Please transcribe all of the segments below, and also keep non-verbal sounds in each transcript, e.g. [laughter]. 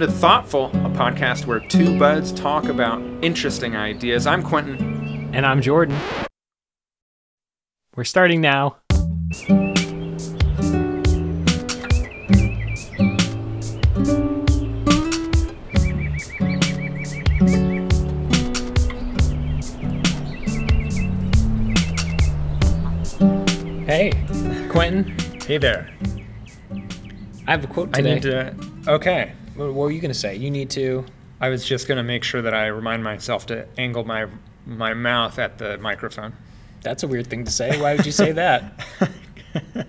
welcome to Thoughtful, a podcast where two buds talk about interesting ideas. I'm Quentin. And I'm Jordan. We're starting now. Hey, Quentin, Hey there. I have a quote today. I today. need to. Okay. What, were you going to say? You need to. I was just going to make sure that I remind myself to angle my my mouth at the microphone. That's a weird thing to say. Why would you say that? [laughs]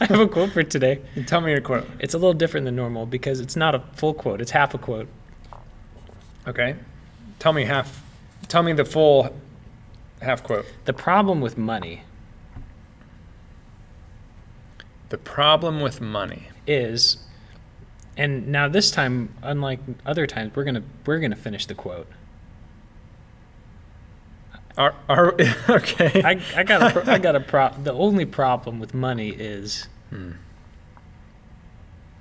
I have a quote for today. Tell me your quote. It's a little different than normal because it's not a full quote, it's half a quote. Okay. Tell me half. Tell me the full half quote. The problem with money The problem with money. Is and now this time unlike other times we're going to we're going to finish the quote. Are, are [laughs] okay. I, I got a I got a [laughs] pro the only problem with money is hmm.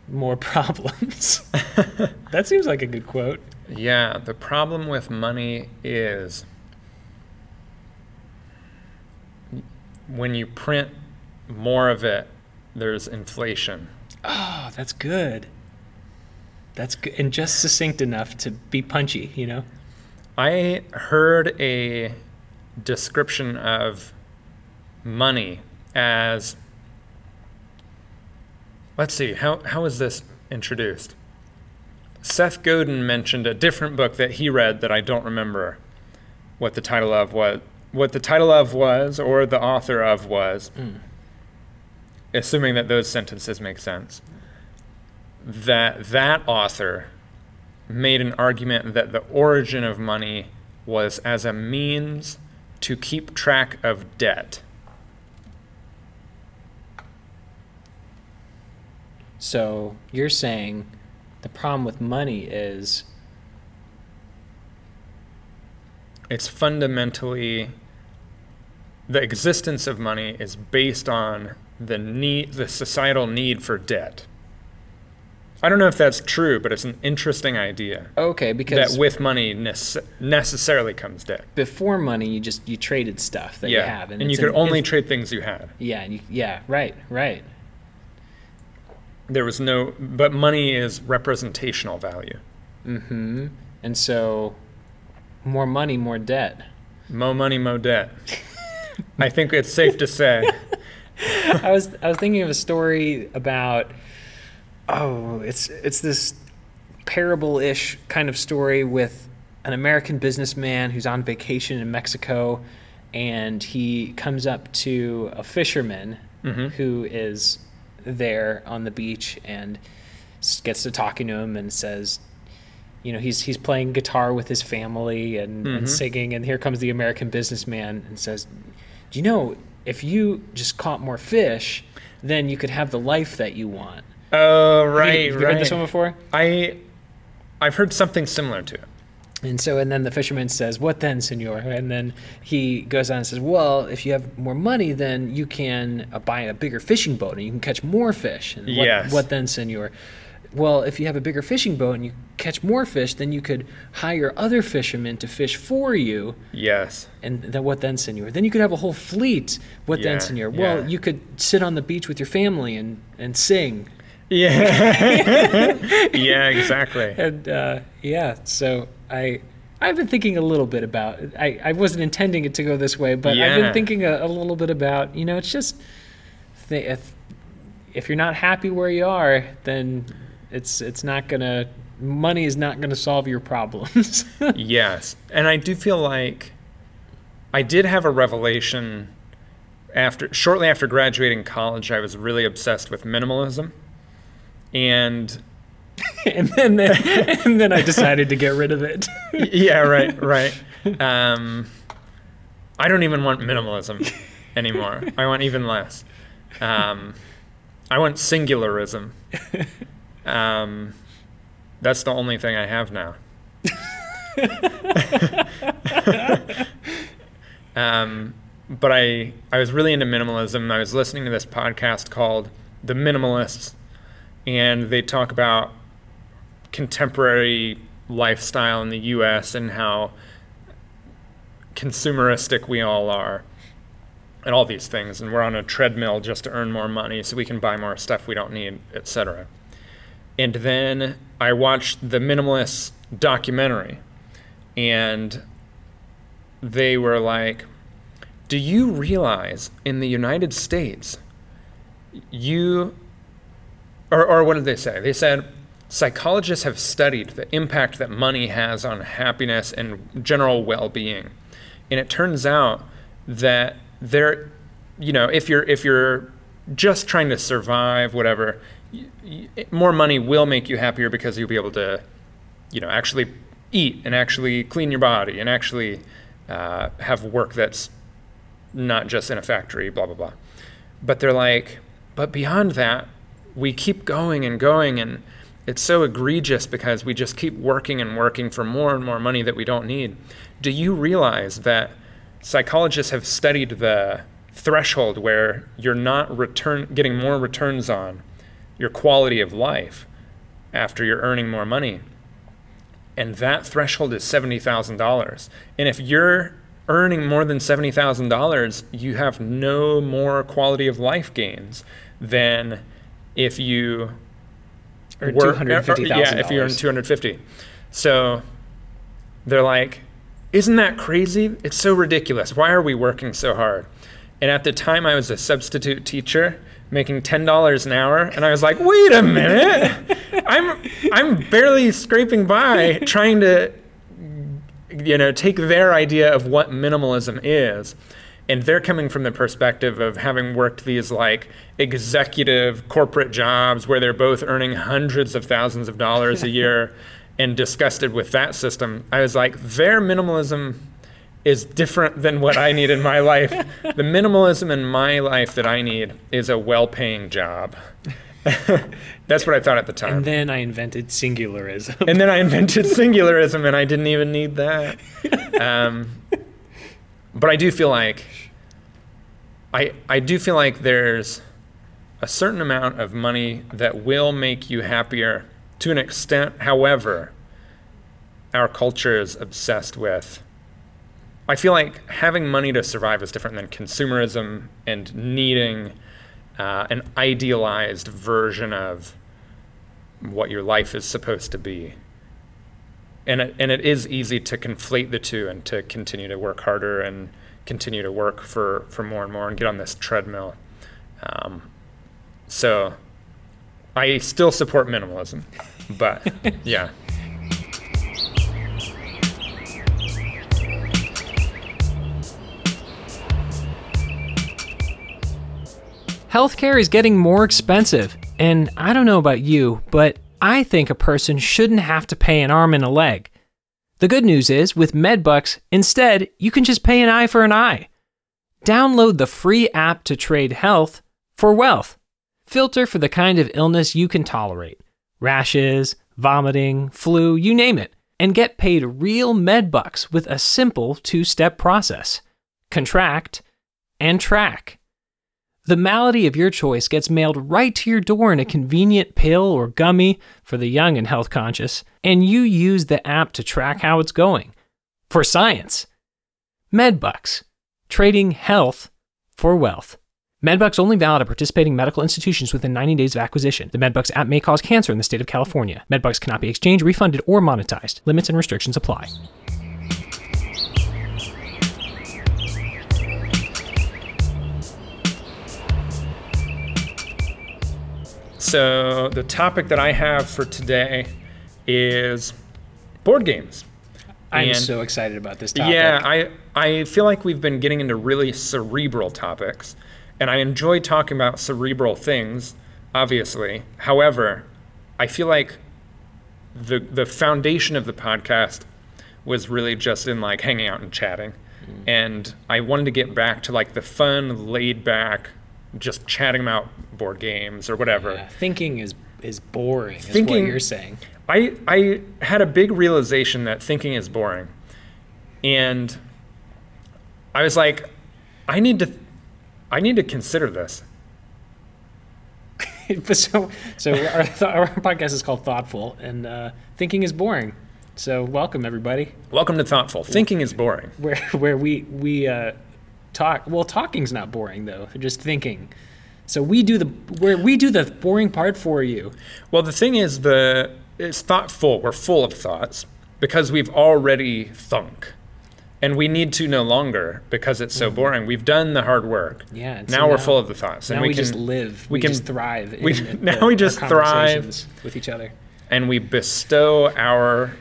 more [laughs] problems. that seems like a good quote. Yeah, the problem with money is when you print more of it, there's inflation. Oh, that's good. That's good and just succinct enough to be punchy, you know? I heard a description of money as let's see, how, how is this introduced? Seth Godin mentioned a different book that he read that I don't remember what the title of was what the title of was or the author of was mm. Assuming that those sentences make sense that that author made an argument that the origin of money was as a means to keep track of debt. So you're saying the problem with money is It's fundamentally the existence of money is based on the need the societal need for debt. I don't know if that's true, but it's an interesting idea okay because that with money nece- necessarily comes debt. before money you just you traded stuff that you have and, you could an- only trade things you had. yeah you, yeah right right There was no, but money is representational value. mm-hmm and so more money more debt Mo money, mo debt. I think it's safe to say. [laughs] [laughs] I was I was thinking of a story about oh it's it's this parable-ish kind of story with an American businessman who's on vacation in Mexico and he comes up to a fisherman Mhm. who is there on the beach and gets to talking to him and says you know he's he's playing guitar with his family and, Mhm. and singing and here comes the American businessman and says do you know if you just caught more fish then you could have the life that you want Oh, Have you- right, have you right. heard this one before I, I've heard something similar to it. And so, and then the fisherman says, "What then, senor?" And then he goes on and says, "Well, if you have more money, then you can uh, buy a bigger fishing boat and you can catch more fish." And what, Yes. what then, senor? Well, if you have a bigger fishing boat and you catch more fish, then you could hire other fishermen to fish for you. Yes. And then what then, senor? Then you could have a whole fleet. What Yeah, then, senor? Well, yeah. you could sit on the beach with your family and and sing. [laughs] Yeah. [laughs] yeah, exactly. And uh, yeah, so I I've been thinking a little bit about. I I wasn't intending it to go this way, but I've been thinking a, a little bit about. You know, it's just th- if if you're not happy where you are, then it's it's not gonna. Money is not gonna solve your problems. [laughs] yes. And I do feel like I did have a revelation after shortly after graduating college. I was really obsessed with minimalism. And [laughs] and then and then I decided to get rid of it. yeah, right, [laughs] right. Um, I don't even want minimalism anymore. I want even less. Um, I want singularism. Um, that's the only thing I have now. um, but I I was really into minimalism. I was listening to this podcast called The Minimalists, and they talk about contemporary lifestyle in the US and how consumeristic we all are and all these things and we're on a treadmill just to earn more money so we can buy more stuff we don't need etc and then i watched the minimalist documentary and they were like do you realize in the united states you or, or what did they say? They said psychologists have studied the impact that money has on happiness and general well-being. And it turns out that there you know if you're if you're just trying to survive whatever more money will make you happier because you'll be able to you know actually eat and actually clean your body and actually uh, have work that's not just in a factory blah blah blah. But they're like but beyond that we keep going and going and it's so egregious because we just keep working and working for more and more money that we don't need. Do you realize that psychologists have studied the threshold where you're not return getting more returns on your quality of life after you're earning more money. And that threshold is $70,000 and if you're earning more than $70,000 you have no more quality of life gains than if you Or work- $250,000. yeah if you earn 250 so they're like isn't that crazy? It's so ridiculous. Why are we working so hard? And at the time i was a substitute teacher making $10 an hour and i was like wait a minute. I'm i'm barely scraping by trying to you know take their idea of what minimalism is. And they're coming from the perspective of having worked these like executive corporate jobs where they're both earning hundreds of thousands of dollars a year [laughs] and disgusted with that system. I was like their minimalism is different than what i need in my life [laughs] the minimalism in my life that i need is a well-paying job [laughs] that's what i thought at the time And then I invented singularism. and then I [laughs] invented singularism, and I didn't even need that. Um, but I do feel like I I do feel like there's a certain amount of money that will make you happier to an extent. However, our culture is obsessed with. I feel like having money to survive is different than consumerism and needing uh, an idealized version of what your life is supposed to be. And it, and it is easy to conflate the two and to continue to work harder and continue to work for, for more and more and get on this treadmill. Um, so I still support minimalism, but [laughs] yeah. Healthcare is getting more expensive, and I don't know about you, but I think a person shouldn't have to pay an arm and a leg. The good news is, with MedBucks, instead, you can just pay an eye for an eye. Download the free app to trade health for wealth. Filter for the kind of illness you can tolerate rashes, vomiting, flu, you name it, and get paid real MedBucks with a simple two step process contract and track. The malady of your choice gets mailed right to your door in a convenient pill or gummy for the young and health conscious, and you use the app to track how it's going. For science. MedBucks, trading health for wealth. MedBucks only valid at participating medical institutions within 90 days of acquisition. The MedBucks app may cause cancer in the state of California. MedBucks cannot be exchanged, refunded, or monetized. Limits and restrictions apply. So the topic that I have for today is board games. I'm And- so excited about this topic. Yeah, I I feel like we've been getting into really cerebral topics, and I enjoy talking about cerebral things, obviously. However, I feel like the the foundation of the podcast was really just in like hanging out and chatting, mm. and I wanted to get back to like the fun, laid back, just chatting about board games or whatever. Yeah, thinking is is boring. Is Thinking- what you're saying. I I had a big realization that thinking is boring, and I was like, I need to, I need to consider this. [laughs] so so our, [laughs] th- our podcast is called Thoughtful, and uh, thinking is boring. So welcome everybody, Welcome to Thoughtful. Thinking is boring. where where we we uh, talk. Well, talking's not boring though; just thinking. So we do the where we do the boring part for you. Well, the thing is, the it's thoughtful. We're full of thoughts because we've already thunk, and we need to no longer because it's so mm-hmm. boring. We've done the hard work. Yeah, and so Now we're full of the thoughts, and now we, we, can just live. we We, can- thrive. we- in [laughs] now we just thrive. with each other. and we bestow our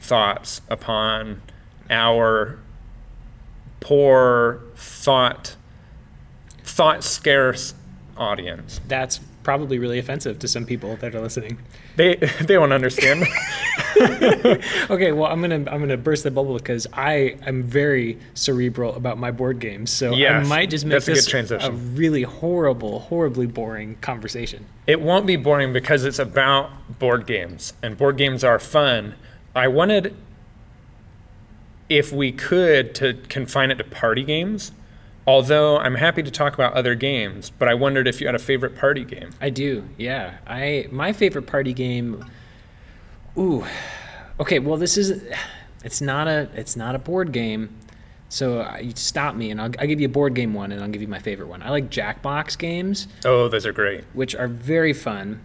thoughts upon our poor thought thought scarce audience. That's probably really offensive to some people that are listening. They [laughs] they won't understand. [laughs] [laughs] Okay, well, I'm gonna I'm gonna burst the bubble because I am very cerebral about my board games, so I Yes, might just make that's a this transition. really horrible, horribly boring conversation. It won't be boring because it's about board games, and board games are fun. I wanted, if we could, to confine it to party games. Although I'm happy to talk about other games, but I wondered if you had a favorite party game. I do, yeah. I my favorite party game. Ooh, okay. Well, this is it's not a it's not a board game. So uh, you stop me, and I'll, I'll give you a board game one, and I'll give you my favorite one. I like Jackbox games, Oh, those are great. which are very fun,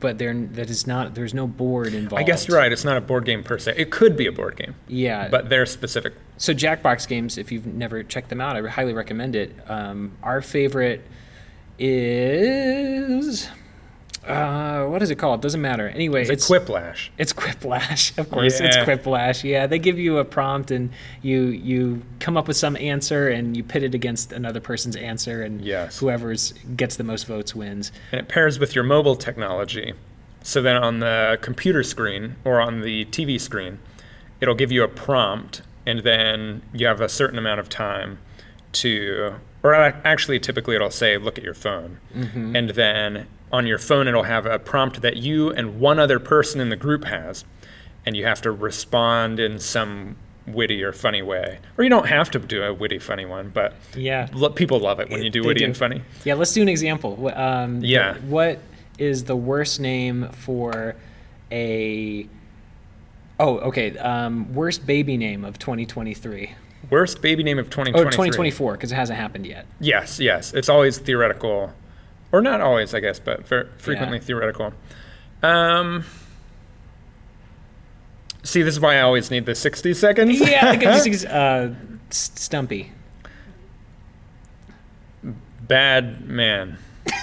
but they're that is not there's no board involved. I guess you're right. It's not a board game per se. It could be a board game, Yeah, but they're specific. so Jackbox games, if you've never checked them out, I highly recommend it. Um, our favorite is uh, what is it called? It doesn't matter. Anyway, It's, it's a Quiplash. it's Quiplash, [laughs] of course. It's Yeah. Quiplash. Yeah, they give you a prompt and you you come up with some answer and you pit it against another person's answer, and Yes. whoever's gets the most votes wins. And it pairs with your mobile technology. So then on the computer screen or on the TV screen, it'll give you a prompt, and then you have a certain amount of time to, or actually, typically it'll say, look at your phone. And then on your phone, it'll have a prompt that you and one other person in the group has, and you have to respond in some witty or funny way. Or you don't have to do a witty, funny one, but Yeah. lo- people love it when you do They witty do. and funny. Yeah, let's do an example. Um, Yeah. What is the worst name for a? Oh, okay. Um, worst baby name of 2023 Worst baby name of or 2023. 2024 because it hasn't happened yet. Yes, yes. It's always theoretical, or not always, I guess, but frequently Yeah. theoretical. Um, see, this is why I always need the 60 seconds. Yeah, I think I just [laughs] uh, Stumpy. Bad man. [laughs]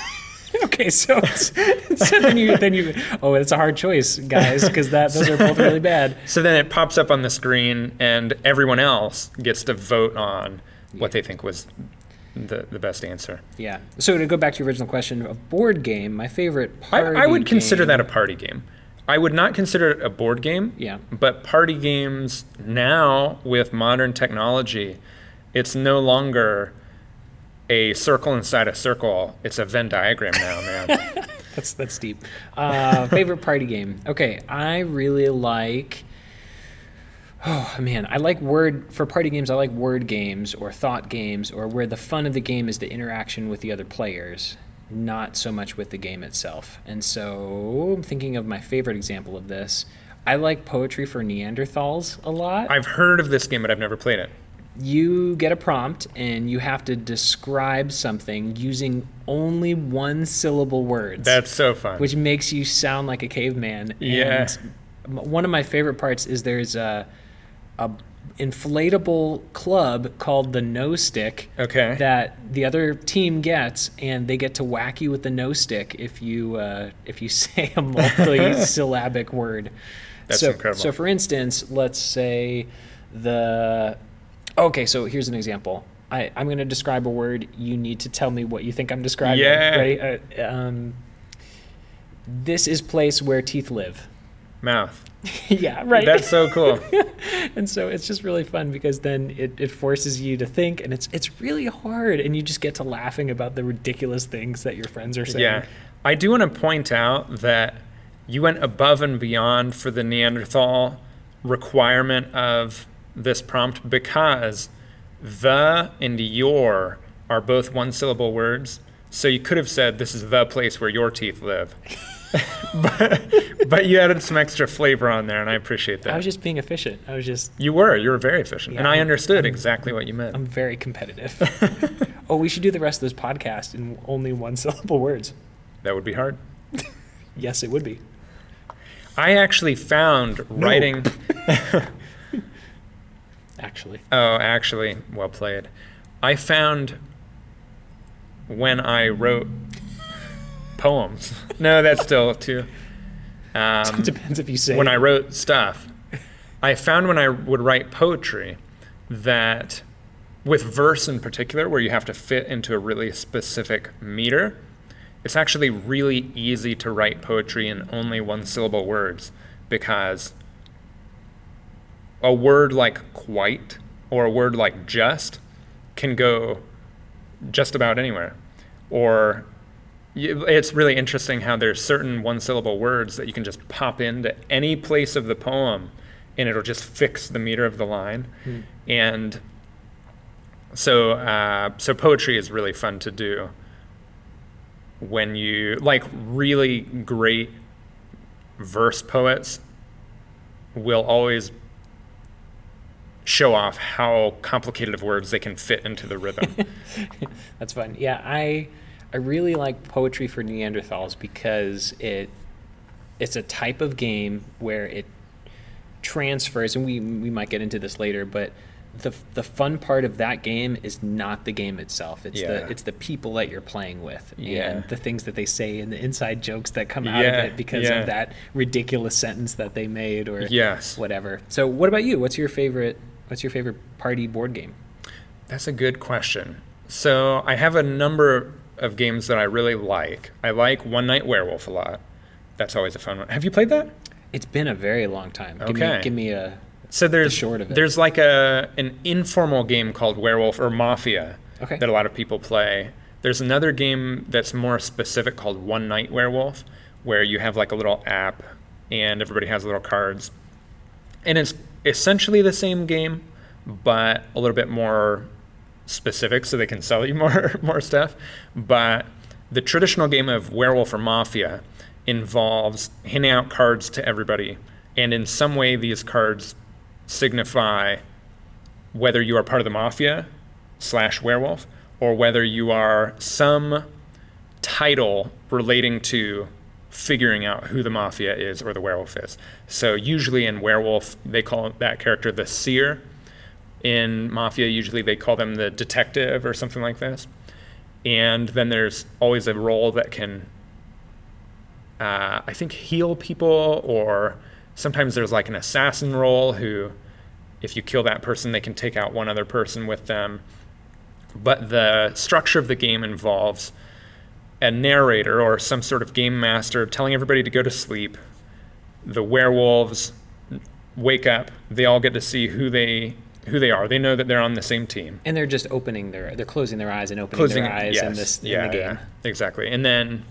Okay, so, it's, so then you then you oh it's a hard choice, guys, because that those are both really bad. So then it pops up on the screen, and everyone else gets to vote on what they think was the, the best answer. Yeah. So to go back to your original question, a board game, my favorite I, party I would consider that a party game. I would not consider it a board game. Yeah. But party games now with modern technology, it's no longer a circle inside a circle. It's a Venn diagram now, man. [laughs] That's that's deep. Uh, favorite party game. Okay, I really like. Oh man, I like word for party games. I like word games or thought games, or where the fun of the game is the interaction with the other players, not so much with the game itself. And so, I'm thinking of my favorite example of this. I like poetry for Neanderthals a lot. I've heard of this game, but I've never played it. you get a prompt and you have to describe something using only one syllable words That's so fun. which makes you sound like a caveman. Yeah. And one of my favorite parts is there's a, a inflatable club called the no stick okay. that the other team gets, and they get to whack you with the no stick if you uh, if you [laughs] say a multi-syllabic [laughs] word. That's so, incredible. So, for instance, let's say the. Okay, so here's an example. I, I'm going to describe a word. You need to tell me what you think I'm describing. Yeah. Ready? Uh, um, this is place where teeth live. Mouth. [laughs] yeah, right. That's so cool. [laughs] and so it's just really fun because then it, it forces you to think and it's it's really hard and you just get to laughing about the ridiculous things that your friends are saying. Yeah. I do want to point out that you went above and beyond for the Neanderthal requirement of this prompt because the and your are both one syllable words. So you could have said, This is the place where your teeth live. [laughs] but, but you added some extra flavor on there, and I appreciate that. I was just being efficient. I was just. you were. You were very efficient. and Yeah, I I'm- understood exactly what you meant. I'm very competitive. [laughs] oh, we should do the rest of this podcast in only one [laughs] syllable words. that would be hard. Yes, it would be. I actually found writing. Actually, Oh, actually, well played. I found when I wrote poems. No, that's still [laughs] too. Um, depends if you say. when I wrote stuff, [laughs] I found when I would write poetry that with verse in particular, where you have to fit into a really specific meter, it's actually really easy to write poetry in only one syllable words because a word like quite or a word like just can go just about anywhere. Or it's really interesting how there's certain one syllable words that you can just pop into any place of the poem and it'll just fix the meter of the line. And so, uh, so poetry is really fun to do when you like really great verse poets will always show off how complicated of words they can fit into the rhythm. [laughs] That's fun. Yeah, I I really like poetry for Neanderthals because it it's a type of game where it transfers, and we we might get into this later, but the the fun part of that game is not the game itself. It's Yeah. the it's the people that you're playing with Yeah. and the things that they say and the inside jokes that come out Yeah, of it because of that ridiculous sentence that they made or yes. whatever. So, what about you? What's your favorite? What's your favorite party board game? That's a good question. So I have a number of games that I really like. I like One Night Werewolf a lot. That's always a fun one. Have you played that? It's been a very long time. Give Okay. me, give me a So there's short of it. there's like a an informal game called Werewolf or Mafia Okay. that a lot of people play. There's another game that's more specific called One Night Werewolf, where you have like a little app and everybody has little cards, and it's essentially the same game, but a little bit more specific, so they can sell you [laughs] more more stuff. But the traditional game of Werewolf or Mafia involves handing out cards to everybody, and in some way these cards signify whether you are part of the mafia slash werewolf or whether you are some title relating to figuring out who the mafia is or the werewolf is. So usually in werewolf they call that character the seer. In mafia usually they call them the detective or something like this. And then there's always a role that can uh, I think heal people or sometimes there's like an assassin role who if you kill that person they can take out one other person with them. But the structure of the game involves a narrator or some sort of game master telling everybody to go to sleep. The werewolves wake up. They all get to see who they who they are. They know that they're on the same team. And they're just opening their they're closing their eyes and opening closing their eyes yes, in this yeah, in the game. yeah, exactly. And then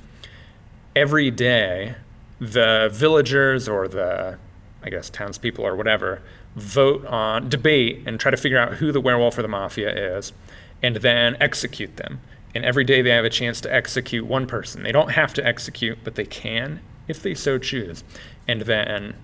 every day the villagers or the i guess townspeople or whatever vote on debate and try to figure out who the werewolf or the mafia is and then execute them. And every day they have a chance to execute one person. They don't have to execute but they can if they so choose. And then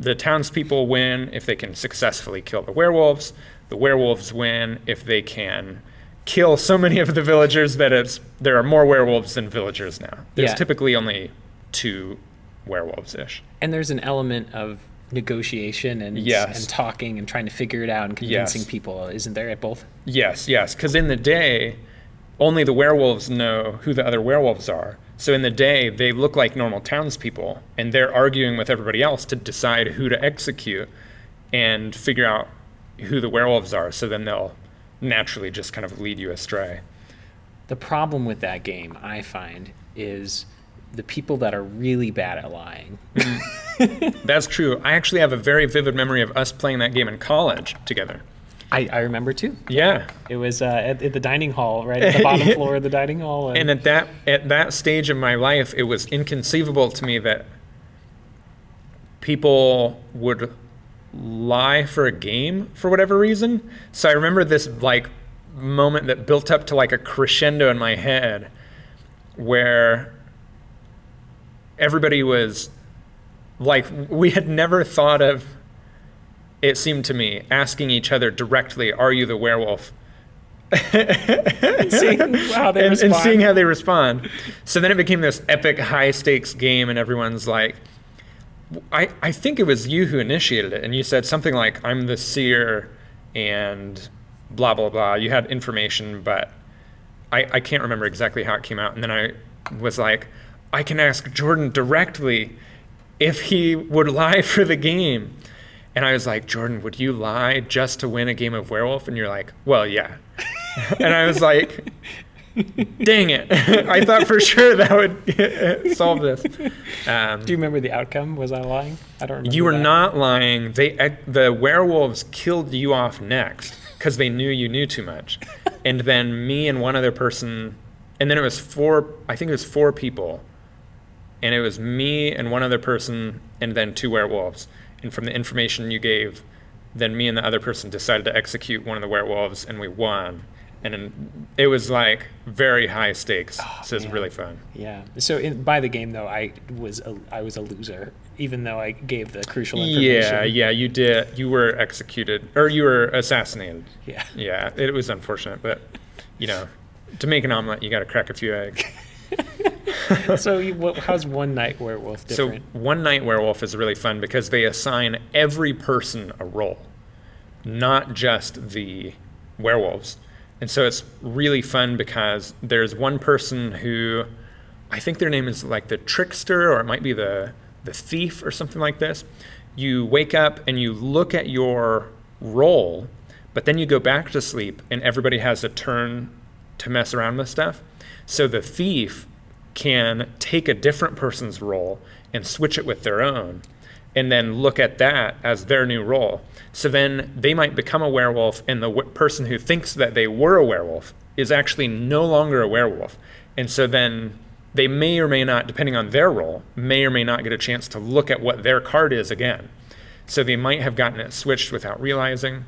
the townspeople win if they can successfully kill the werewolves. The werewolves win if they can kill so many of the villagers that it's there are more werewolves than villagers now. There's Yeah. typically only two werewolves ish. And there's an element of negotiation and Yes. and talking and trying to figure it out and convincing Yes. people, isn't there at both? Yes, yes, because in the day, only the werewolves know who the other werewolves are. So in the day, they look like normal townspeople, and they're arguing with everybody else to decide who to execute and figure out who the werewolves are. So then they'll naturally just kind of lead you astray. The problem with that game, I find, is the people that are really bad at lying. [laughs] That's true. I actually have a very vivid memory of us playing that game in college together. I, I remember too. Yeah. It was uh, at, at the dining hall, right at the bottom [laughs] floor of the dining hall. And at that at that stage of my life, it was inconceivable to me that people would lie for a game for whatever reason. So I remember this like moment that built up to like a crescendo in my head where everybody was like we had never thought of it seemed to me asking each other directly are you the werewolf? And [laughs] seeing how they and, respond. and seeing how they respond. So then it became this epic high stakes game and everyone's like I, I think it was you who initiated it and you said something like i'm the seer and blah blah blah. You had information but I, I can't remember exactly how it came out. And then i was like i can ask jordan directly if he would lie [laughs] for the game and i was like jordan would you lie just to win a game of werewolf and you're like well yeah [laughs] and i was like dang it [laughs] i thought for sure that would [laughs] solve this um, Do you remember the outcome? Was I lying? I don't remember. you were that. not lying. They the werewolves killed you off next because they knew you knew too much, and then me and one other person, and then it was four. I think it was four people, and it was me and one other person, and then two werewolves. And from the information you gave, then me and the other person decided to execute one of the werewolves, and we won. And it was like very high stakes, oh, so it was really fun. Yeah. So in, by the game though, I was a, I was a loser, even though I gave the crucial information. Yeah, yeah, you did. You were executed, or you were assassinated. Yeah. Yeah, it was unfortunate, but you know, to make an omelet, you got to crack a few eggs. [laughs] [laughs] so you, how's one night werewolf different? So one night werewolf is really fun because they assign every person a role, not just the werewolves. And so it's really fun because there's one person who I think their name is like the trickster or it might be the the thief or something like this. You wake up and you look at your role, but then you go back to sleep and everybody has a turn to mess around with stuff. So the thief can take a different person's role and switch it with their own and then look at that as their new role. So then they might become a werewolf, and the w- person who thinks that they were a werewolf is actually no longer a werewolf. And so then they may or may not, depending on their role, may or may not get a chance to look at what their card is again. So they might have gotten it switched without realizing.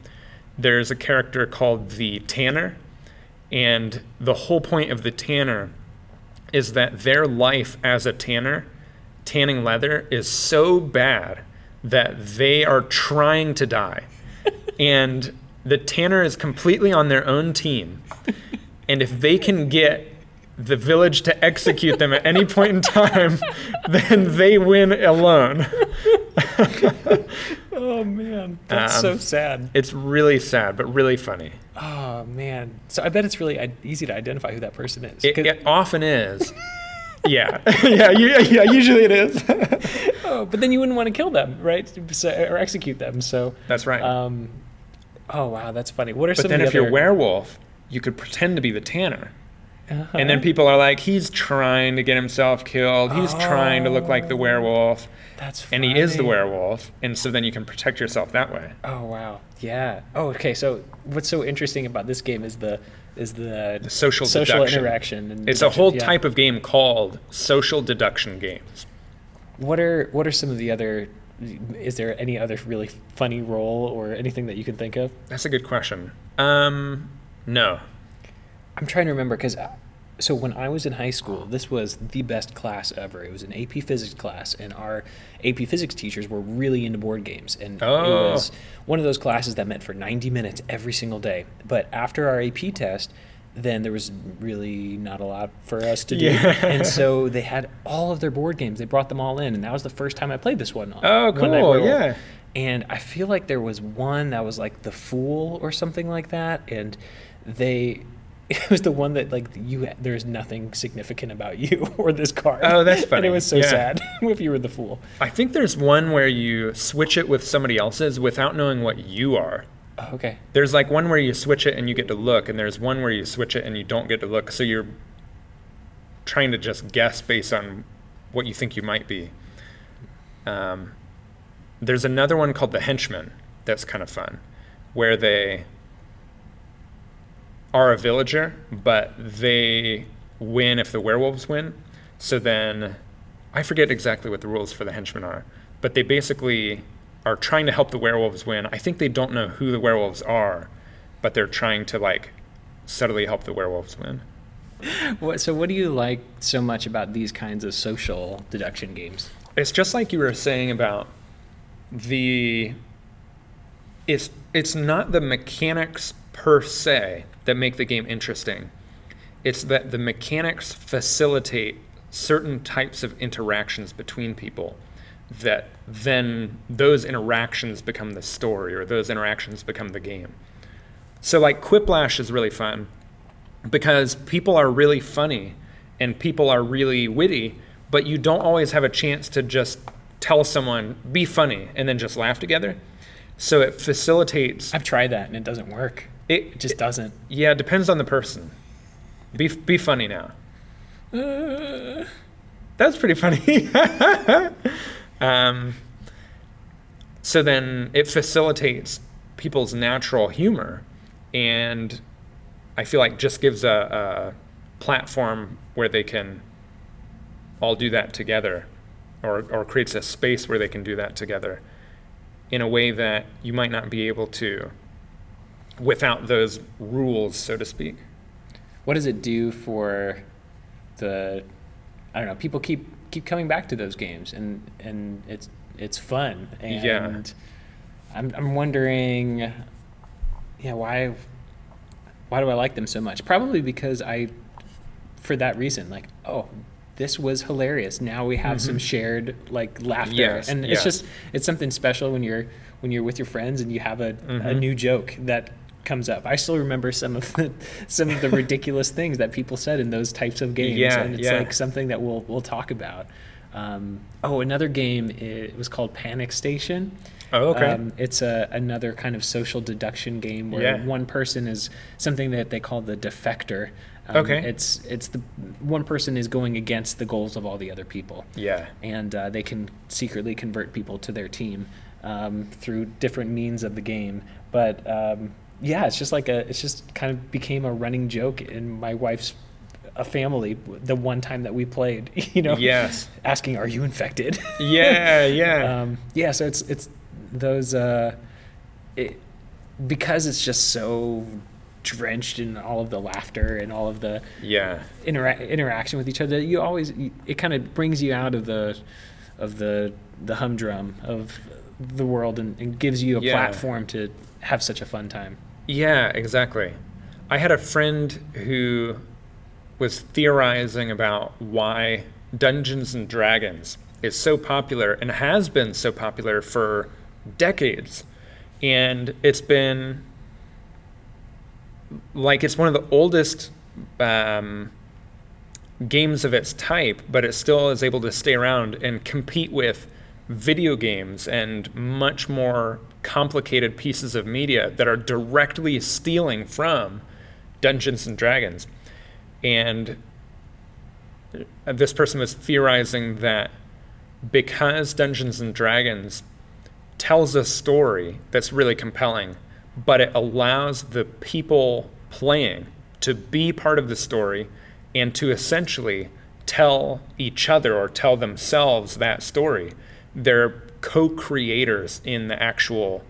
There's a character called the Tanner, and the whole point of the Tanner is that their life as a tanner, tanning leather, is so bad that they are trying to die. [laughs] and the tanner is completely on their own team. And if they can get the village to execute them at any point in time, [laughs] then they win alone. [laughs] [laughs] oh man, that's so Um, sad. It's really sad, but really funny. Oh man. So I bet it's really easy to identify who that person is. It, it often is. [laughs] yeah, [laughs] yeah, you, yeah. Usually it is. oh, but then you wouldn't want to kill them, right? So, or execute them. So. That's right. Um, oh wow, that's funny. What are But some then of the if you're werewolf, you could pretend to be the tanner. Uh-huh. And then people are like, he's trying to get himself killed. He's trying to look like the Oh. werewolf. That's And he is the werewolf. And so then you can protect yourself that way. Oh wow, yeah. Oh okay. So what's so interesting about this game is the is the, The social, social deduction. interaction. And It's a whole yeah. type of game called social deduction games. What are what are some of the other? Is there any other really funny role or anything that you can think of? That's a good question. Um, no. I'm trying to remember because so when I was in high school, this was the best class ever. It was an AP Physics class, and our AP Physics teachers were really into board games, and Oh. it was one of those classes that met for 90 minutes every single day. But after our AP test, then there was really not a lot for us to do, Yeah. and [laughs] so they had all of their board games. They brought them all in, and that was the first time I played this one. Oh, cool, yeah. And I feel like there was one that was like the Fool or something like that, and they. [laughs] It was the one that like you. There's nothing significant about you [laughs] or this card. Oh, that's [laughs] And funny. it was so Yeah. sad if you were the fool. I think there's one where you switch it with somebody else's without knowing what you are. Oh, okay. There's like one where you switch it and you get to look, and there's one where you switch it and you don't get to look. So you're trying to just guess based on what you think you might be. Um, there's another one called the Henchman that's kind of fun, where they are a villager, but they win if the werewolves win. So then, I forget exactly what the rules for the henchmen are, but they basically are trying to help the werewolves win. I think they don't know who the werewolves are, but they're trying to like subtly help the werewolves win. [laughs] What, so, what do you like so much about these kinds of social deduction games? It's just like you were saying about the. It's it's not the mechanics per se that make the game interesting. It's that the mechanics facilitate certain types of interactions between people that then those interactions become the story or those interactions become the game. So like Quiplash is really fun because people are really funny and people are really witty, but you don't always have a chance to just tell someone be funny and then just laugh together. So it facilitates I've tried that and it doesn't work. It It just doesn't. yeah, it depends on the person. Be be funny now. Uh, That's pretty funny. [laughs] um, so then it facilitates people's natural humor, and I feel like just gives a, a platform where they can all do that together, or or creates a space where they can do that together, in a way that you might not be able to without those rules, so to speak. what does it do for the? I don't know. People keep keep coming back to those games, and and it's it's fun. And Yeah. I'm I'm wondering, yeah, why why do I like them so much? Probably because I, for that reason, like oh. This was hilarious. Now we have some shared like laughter, Yes, and yes. it's just it's something special when you're when you're with your friends and you have a, a Mhm. new joke that comes up. I still remember some of the some of the [laughs] ridiculous things that people said in those types of games, Yeah, and it's yeah. like something that we'll we'll talk about. Um, oh, another game it was called Panic Station. Oh, okay. Um, it's a, another kind of social deduction game where Yeah. one person is something that they call the defector. Um, Okay. It's it's the one person is going against the goals of all the other people yeah. and uh, they can secretly convert people to their team um, through different means of the game. But um, yeah, it's just like a, it's just kind of became a running joke in my wife's a family. The one time that we played, [laughs] you know, Yes. asking, "Are you infected?" [laughs] Yeah, yeah. um, yeah. So it's it's those uh, it, because it's just so drenched in all of the laughter and all of the yeah. intera- interaction with each other you always it kind of brings you out of the of the the humdrum of the world and, and gives you a Yeah. platform to have such a fun time Yeah, exactly. I had a friend who was theorizing about why Dungeons and Dragons is so popular and has been so popular for decades. And it's been like it's one of the oldest um, games of its type, but it still is able to stay around and compete with video games and much more complicated pieces of media that are directly stealing from Dungeons and Dragons. And this person was theorizing that because Dungeons and Dragons tells a story that's really compelling, but it allows the people playing to be part of the story and to essentially tell each other or tell themselves that story. They're co-creators in the actual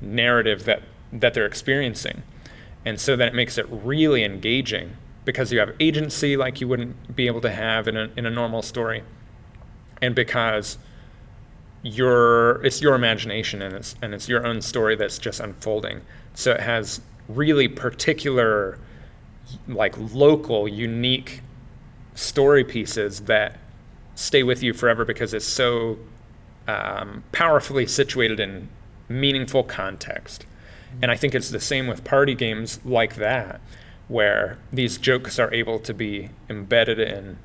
narrative that that they're experiencing. And so that it makes it really engaging because you have agency like you wouldn't be able to have in a in a normal story. And because your it's your imagination and it's and it's your own story that's just unfolding. So it has really particular like local unique story pieces that stay with you forever because it's so um, powerfully situated in meaningful context. And I think it's the same with party games like that, where these jokes are able to be embedded in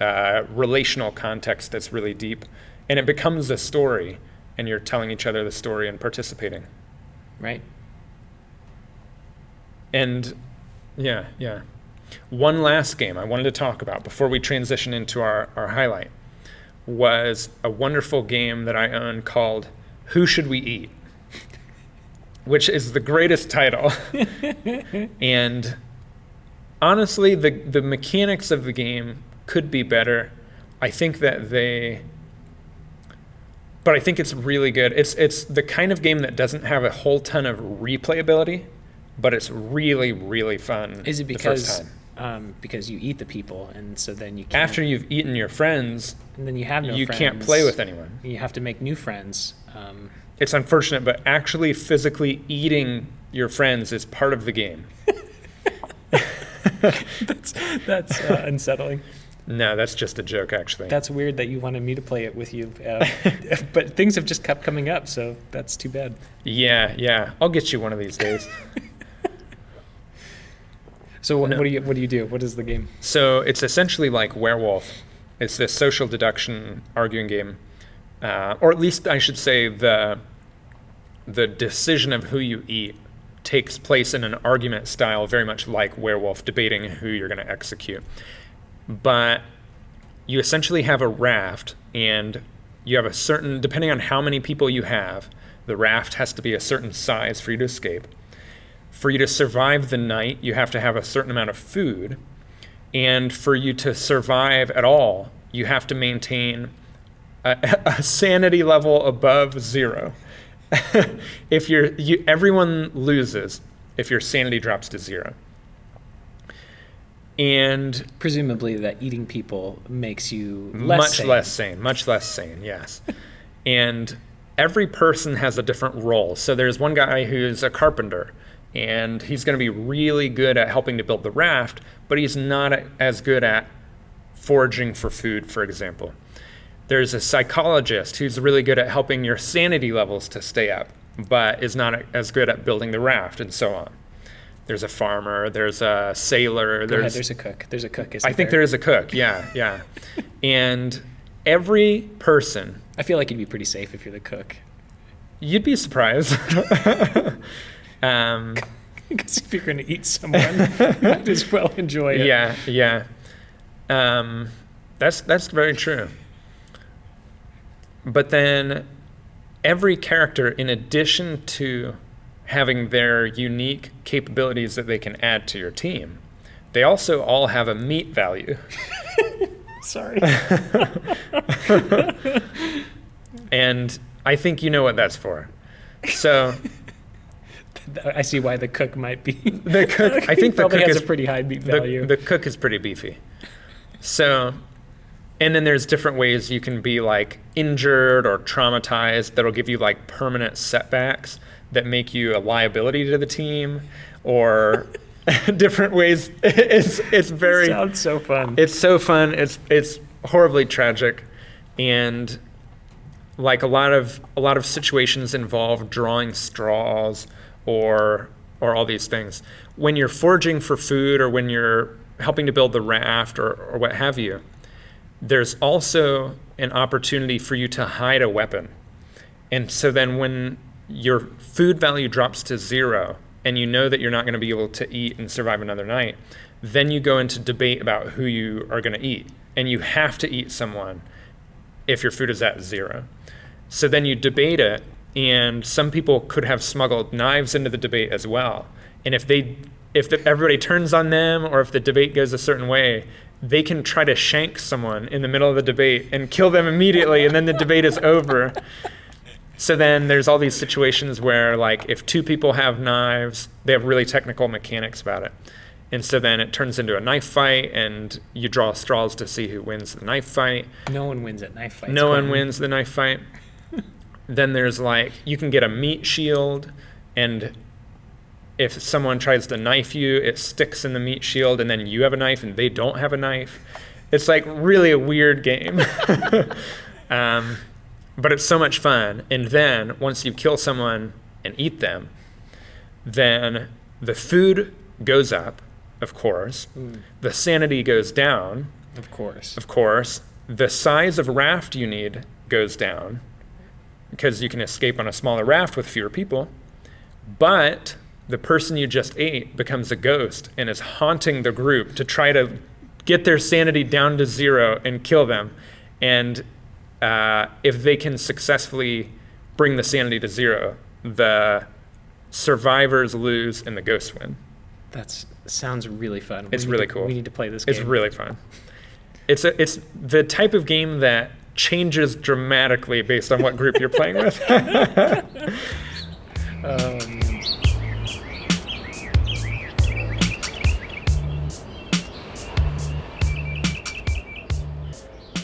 uh, relational context that's really deep, and it becomes a story, and you're telling each other the story and participating. right And yeah, yeah. One last game I wanted to talk about before we transition into our, our highlight was a wonderful game that I own called Who Should We Eat? [laughs] Which is the greatest title. [laughs] and honestly, the, the mechanics of the game could be better. I think that they. But I think it's really good. It's it's the kind of game that doesn't have a whole ton of replayability, but it's really really fun. is it the first because time. Um, because you eat the people, and so then you can't, After you've eaten your friends, and then you have no you friends. can't play with anyone. You have to make new friends. Um, It's unfortunate, but actually physically eating your friends is part of the game. [laughs] [laughs] that's that's uh, unsettling. No, that's just a joke, actually. That's weird that you wanted me to play it with you, uh, [laughs] but things have just kept coming up, so that's too bad. yeah, yeah. I'll get you one of these days. So what, No. what do you what do you do? What is the game? So it's essentially like Werewolf. It's this social deduction arguing game, uh, or at least I should say the the decision of who you eat takes place in an argument style, very much like Werewolf, debating who you're going to execute. But you essentially have a raft, and you have a certain, depending on how many people you have, the raft has to be a certain size for you to escape. For you to survive the night, you have to have a certain amount of food. And for you to survive at all, you have to maintain a, [laughs] a sanity level above zero. [laughs] if you're, you, everyone loses if your sanity drops to zero. And Presumably, that eating people makes you less much sane. less sane, much less sane, yes. and every person has a different role. So there's one guy who's a carpenter, and he's going to be really good at helping to build the raft, but he's not as good at foraging for food, for example. There's a psychologist who's really good at helping your sanity levels to stay up, but is not as good at building the raft, and so on. There's a farmer, there's a sailor, Go ahead, there's there's a cook. There's a cook. Isn't I think there is a cook. Yeah, yeah. [laughs] and every person, I feel like you'd be pretty safe if you're the cook, you'd be surprised. [laughs] um, [laughs] because if you're going to eat someone, you might as well enjoy it. yeah, yeah. Um, that's that's very true. But then, every character, in addition to having their unique capabilities that they can add to your team, they also all have a meat value. [laughs] Sorry. [laughs] And I think you know what that's for. So I see why the cook might be. [laughs] the cook, [laughs] I think the cook has is a pretty high meat the, value. the cook is pretty beefy. So, and then there's different ways you can be like injured or traumatized that'll give you like permanent setbacks that make you a liability to the team, or [laughs] different ways. It's it's very sounds so fun. it's so fun. It's it's horribly tragic, and like a lot of a lot of situations involve drawing straws or or all these things. When you're foraging for food or when you're helping to build the raft or, or what have you, there's also an opportunity for you to hide a weapon. And so then when your food value drops to zero and you know that you're not going to be able to eat and survive another night, then you go into debate about who you are going to eat. And you have to eat someone if your food is at zero. So then you debate it, and some people could have smuggled knives into the debate as well. And if they, if the, everybody turns on them, or if the debate goes a certain way, they can try to shank someone in the middle of the debate and kill them immediately, and then the debate is over. So then there's all these situations where, like, if two people have knives, they have really technical mechanics about it. And so then it turns into a knife fight, and you draw straws to see who wins the knife fight. no one wins at knife fight. No one wins the knife fight. Then there's like you can get a meat shield, and if someone tries to knife you, it sticks in the meat shield, and then you have a knife and they don't have a knife. It's like really a weird game. [laughs] um, but it's so much fun. And then once you kill someone and eat them, then the food goes up, of course. Mm, The sanity goes down, of course. of course. The size of raft you need goes down because you can escape on a smaller raft with fewer people. But the person you just ate becomes a ghost and is haunting the group to try to get their sanity down to zero and kill them. And uh, if they can successfully bring the sanity to zero, the survivors lose and the ghosts win. That sounds really fun. We It's really to- cool. We need to play this game. It's really fun. It's a, it's the type of game that changes dramatically based on what group you're playing with. [laughs] um.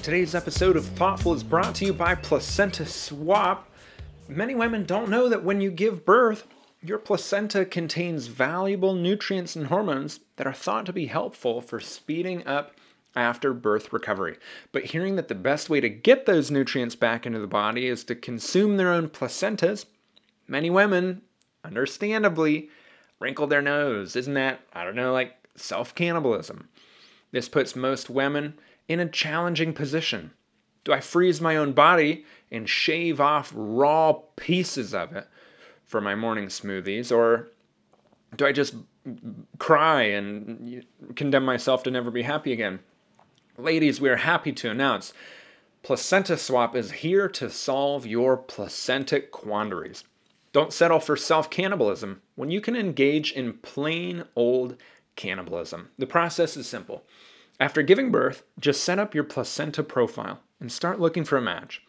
Today's episode of Thoughtful is brought to you by Placenta Swap. Many women don't know that when you give birth, your placenta contains valuable nutrients and hormones that are thought to be helpful for speeding up after birth recovery. But hearing that the best way to get those nutrients back into the body is to consume their own placentas, many women, understandably, wrinkle their nose. Isn't that, I don't know, like self cannibalism? This puts most women in a challenging position. Do I freeze my own body and shave off raw pieces of it for my morning smoothies? Or do I just cry and condemn myself to never be happy again? Ladies, we are happy to announce Placenta Swap is here to solve your placentic quandaries. Don't settle for self cannibalism when you can engage in plain old cannibalism. The process is simple. After giving birth, just set up your placenta profile and start looking for a match.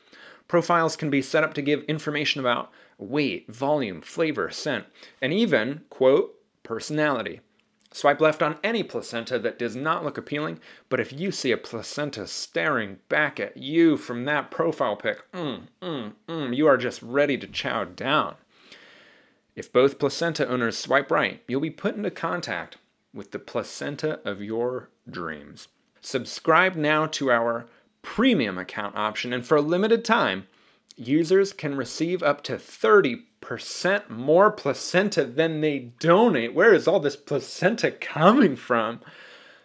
Profiles can be set up to give information about weight, volume, flavor, scent, and even, quote, personality. Swipe left on any placenta that does not look appealing, but if you see a placenta staring back at you from that profile pic, mm, mm, mm, you are just ready to chow down. If both placenta owners swipe right, you'll be put into contact with the placenta of your dreams. Subscribe now to our premium account option, and for a limited time, users can receive up to 30% more placenta than they donate. Where is all this placenta coming from?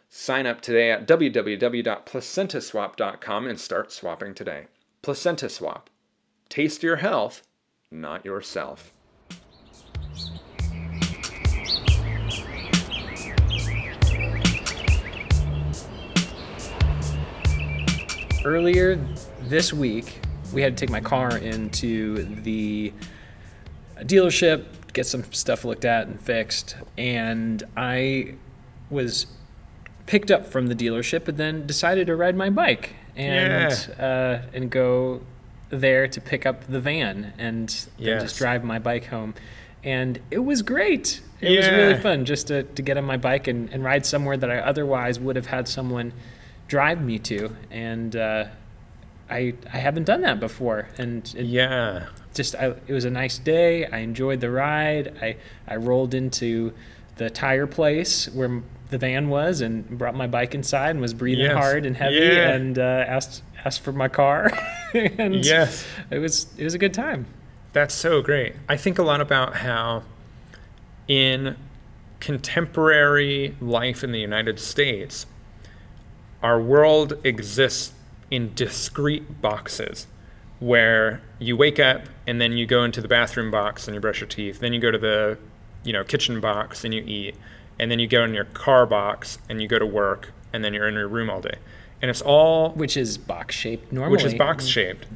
Sign up today at www.placentaswap.com and start swapping today. Placenta Swap. Taste your health, not yourself. earlier this week, we had to take my car into the dealership, get some stuff looked at and fixed, and I was picked up from the dealership and then decided to ride my bike and Yeah. uh, and go there to pick up the van and then Yes. just drive my bike home. And it was great. It was really fun just to, to get on my bike and, and ride somewhere that I otherwise would have had someone drive me to. And uh, I I haven't done that before. And it Yeah. Just I, it was a nice day. I enjoyed the ride. I I rolled into the tire place where the van was and brought my bike inside and was breathing Yes. hard and heavy Yeah. and uh, asked asked for my car. [laughs] and Yes. it was it was a good time. That's so great. I think a lot about how in contemporary life in the United States, our world exists in discrete boxes where you wake up and then you go into the bathroom box and you brush your teeth, then you go to the, you know, kitchen box and you eat, and then you go in your car box and you go to work and then you're in your room all day. And it's all Which is box shaped normally. which is box shaped.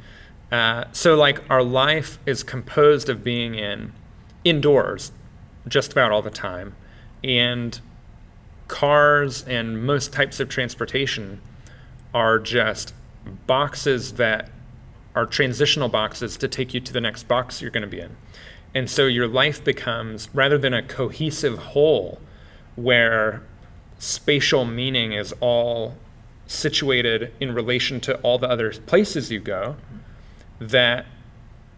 Uh, so like our life is composed of being in indoors just about all the time, and cars and most types of transportation are just boxes that are transitional boxes to take you to the next box you're going to be in. And so your life becomes rather than a cohesive whole where spatial meaning is all situated in relation to all the other places you go, that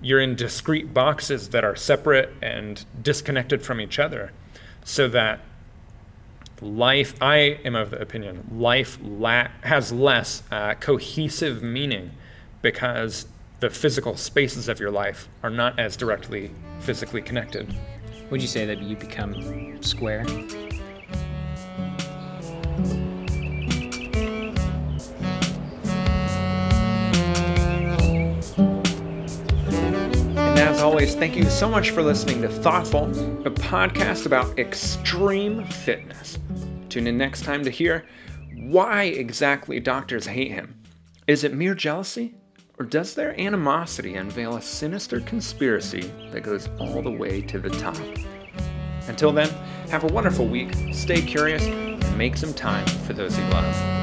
you're in discrete boxes that are separate and disconnected from each other, so that life, I am of the opinion, life la- has less uh, cohesive meaning because the physical spaces of your life are not as directly physically connected. Would you say that you become square? And as always, thank you so much for listening to Thoughtful, a podcast about extreme fitness. Tune in next time to hear why exactly doctors hate him. Is it mere jealousy? Or does their animosity unveil a sinister conspiracy that goes all the way to the top? Until then, have a wonderful week, stay curious, and make some time for those you love.